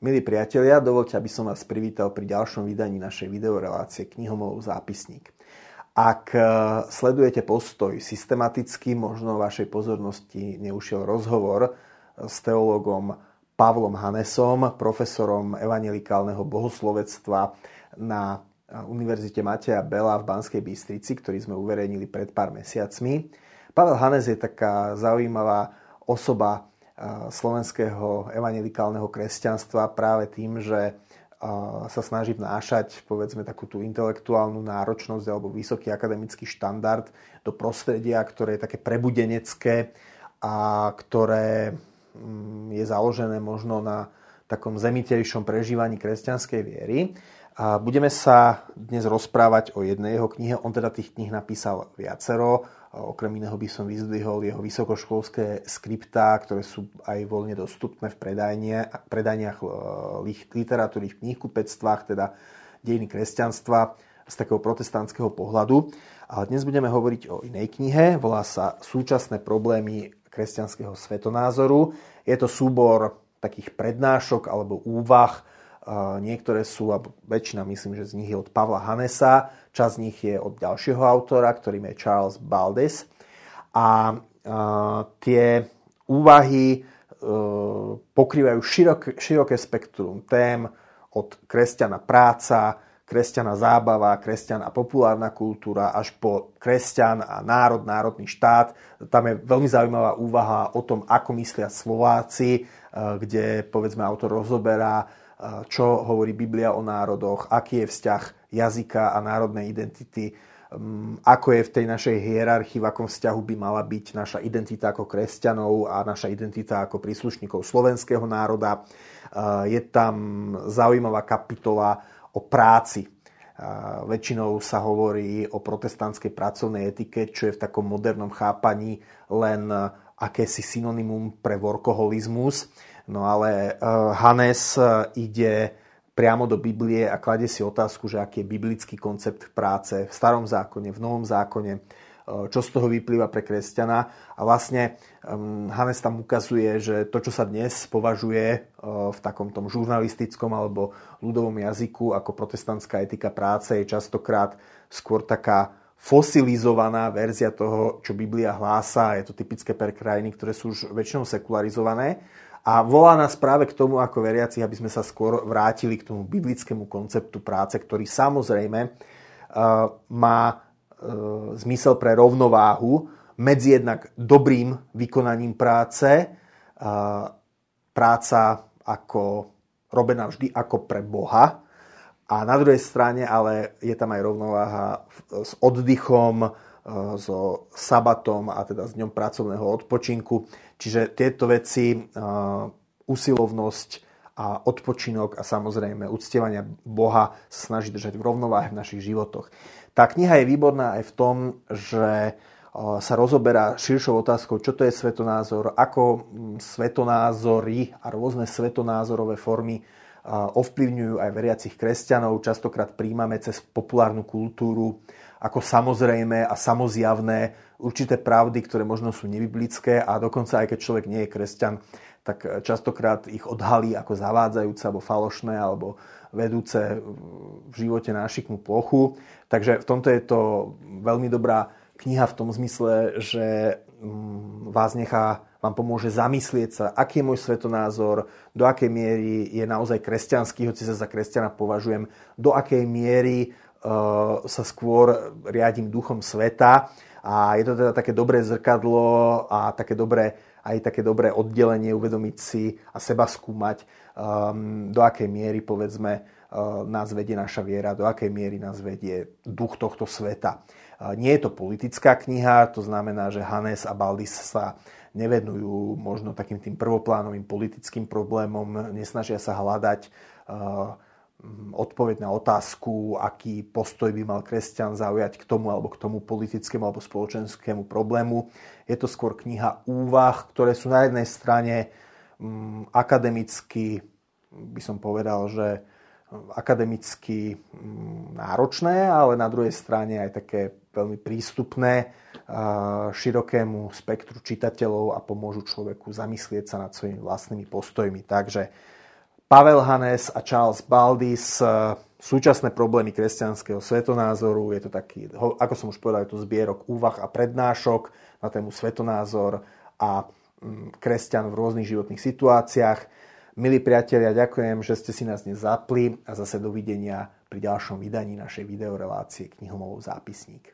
Milí priatelia, dovolte, aby som vás privítal pri ďalšom vydaní našej videorelácie Knihomolov zápisník. Ak e, sledujete postoj systematicky, možno vašej pozornosti neušiel rozhovor s teológom Pavlom Hanesom, profesorom evangelikálneho bohoslovectva na Univerzite Mateja Bela v Banskej Bystrici, ktorý sme uverejnili pred pár mesiacmi. Pavel Hanes je taká zaujímavá osoba slovenského evangelikálneho kresťanstva práve tým, že sa snaží vnášať povedzme takú tú intelektuálnu náročnosť alebo vysoký akademický štandard do prostredia, ktoré je také prebudenecké a ktoré mm, je založené možno na takom zemitejšom prežívaní kresťanskej viery. A budeme sa dnes rozprávať o jednej jeho knihe. On teda tých knih napísal viacero. Okrem iného by som vyzdvihol jeho vysokoškolské skriptá, ktoré sú aj voľne dostupné v predajniach e, literatúry v knihkupectvách, teda dejiny kresťanstva z takého protestantského pohľadu. Ale dnes budeme hovoriť o inej knihe, volá sa Súčasné problémy kresťanského svetonázoru. Je to súbor takých prednášok alebo úvah Niektoré sú, a väčšina myslím, že z nich je od Pavla Hanesa, časť z nich je od ďalšieho autora, ktorým je Charles Baldes. A tie úvahy e, pokrývajú široké, široké spektrum tém od kresťana práca, kresťana zábava, kresťan a populárna kultúra až po kresťan a národ, národný štát. Tam je veľmi zaujímavá úvaha o tom, ako myslia Slováci, e, kde povedzme autor rozoberá čo hovorí Biblia o národoch, aký je vzťah jazyka a národnej identity, mm, ako je v tej našej hierarchii, v akom vzťahu by mala byť naša identita ako kresťanov a naša identita ako príslušníkov slovenského národa. Je tam zaujímavá kapitola o práci. Väčšinou sa hovorí o protestantskej pracovnej etike, čo je v takom modernom chápaní len akési synonymum pre workoholizmus No ale eh, Hannes eh, ide priamo do Biblie a klade si otázku, že aký je biblický koncept práce v starom zákone, v novom zákone, eh, čo z toho vyplýva pre kresťana. A vlastne ehm, Hannes tam ukazuje, že to, čo sa dnes považuje v takom tom žurnalistickom alebo ľudovom jazyku ako protestantská etika práce, je častokrát skôr taká fosilizovaná verzia toho, čo Biblia hlása. Je to typické pre krajiny, ktoré sú už väčšinou sekularizované a volá nás práve k tomu ako veriaci, aby sme sa skôr vrátili k tomu biblickému konceptu práce, ktorý samozrejme uh, má uh, zmysel pre rovnováhu medzi jednak dobrým vykonaním práce, uh, práca ako robená vždy ako pre Boha, a na druhej strane ale je tam aj rovnováha s oddychom, so sabatom a teda s dňom pracovného odpočinku. Čiže tieto veci, usilovnosť a odpočinok a samozrejme uctievania Boha sa snaží držať v rovnováhe v našich životoch. Tá kniha je výborná aj v tom, že sa rozoberá širšou otázkou, čo to je svetonázor, ako svetonázory a rôzne svetonázorové formy ovplyvňujú aj veriacich kresťanov. Častokrát príjmame cez populárnu kultúru ako samozrejme a samozjavné určité pravdy, ktoré možno sú nebiblické a dokonca aj keď človek nie je kresťan, tak častokrát ich odhalí ako zavádzajúce alebo falošné alebo vedúce v živote na šiknú plochu. Takže v tomto je to veľmi dobrá kniha v tom zmysle, že mm, vás nechá, vám pomôže zamyslieť sa, aký je môj svetonázor, do akej miery je naozaj kresťanský, hoci sa za kresťana považujem, do akej miery sa skôr riadím duchom sveta. A je to teda také dobré zrkadlo a také dobré, aj také dobré oddelenie uvedomiť si a seba skúmať, um, do akej miery povedzme uh, nás vedie naša viera, do akej miery nás vedie duch tohto sveta. Uh, nie je to politická kniha, to znamená, že Hannes a Baldis sa nevenujú možno takým tým prvoplánovým politickým problémom, nesnažia sa hľadať uh, odpoveď na otázku, aký postoj by mal kresťan zaujať k tomu alebo k tomu politickému alebo spoločenskému problému. Je to skôr kniha úvah, ktoré sú na jednej strane mm, akademicky, by som povedal, že mm, akademicky náročné, ale na druhej strane aj také veľmi prístupné širokému spektru čitateľov a pomôžu človeku zamyslieť sa nad svojimi vlastnými postojmi. Takže Pavel Hanes a Charles Baldis súčasné problémy kresťanského svetonázoru. Je to taký, ako som už povedal, je to zbierok úvah a prednášok na tému svetonázor a mm, kresťan v rôznych životných situáciách. Milí priatelia, ďakujem, že ste si nás dnes zapli a zase dovidenia pri ďalšom vydaní našej videorelácie Knihomolov zápisník.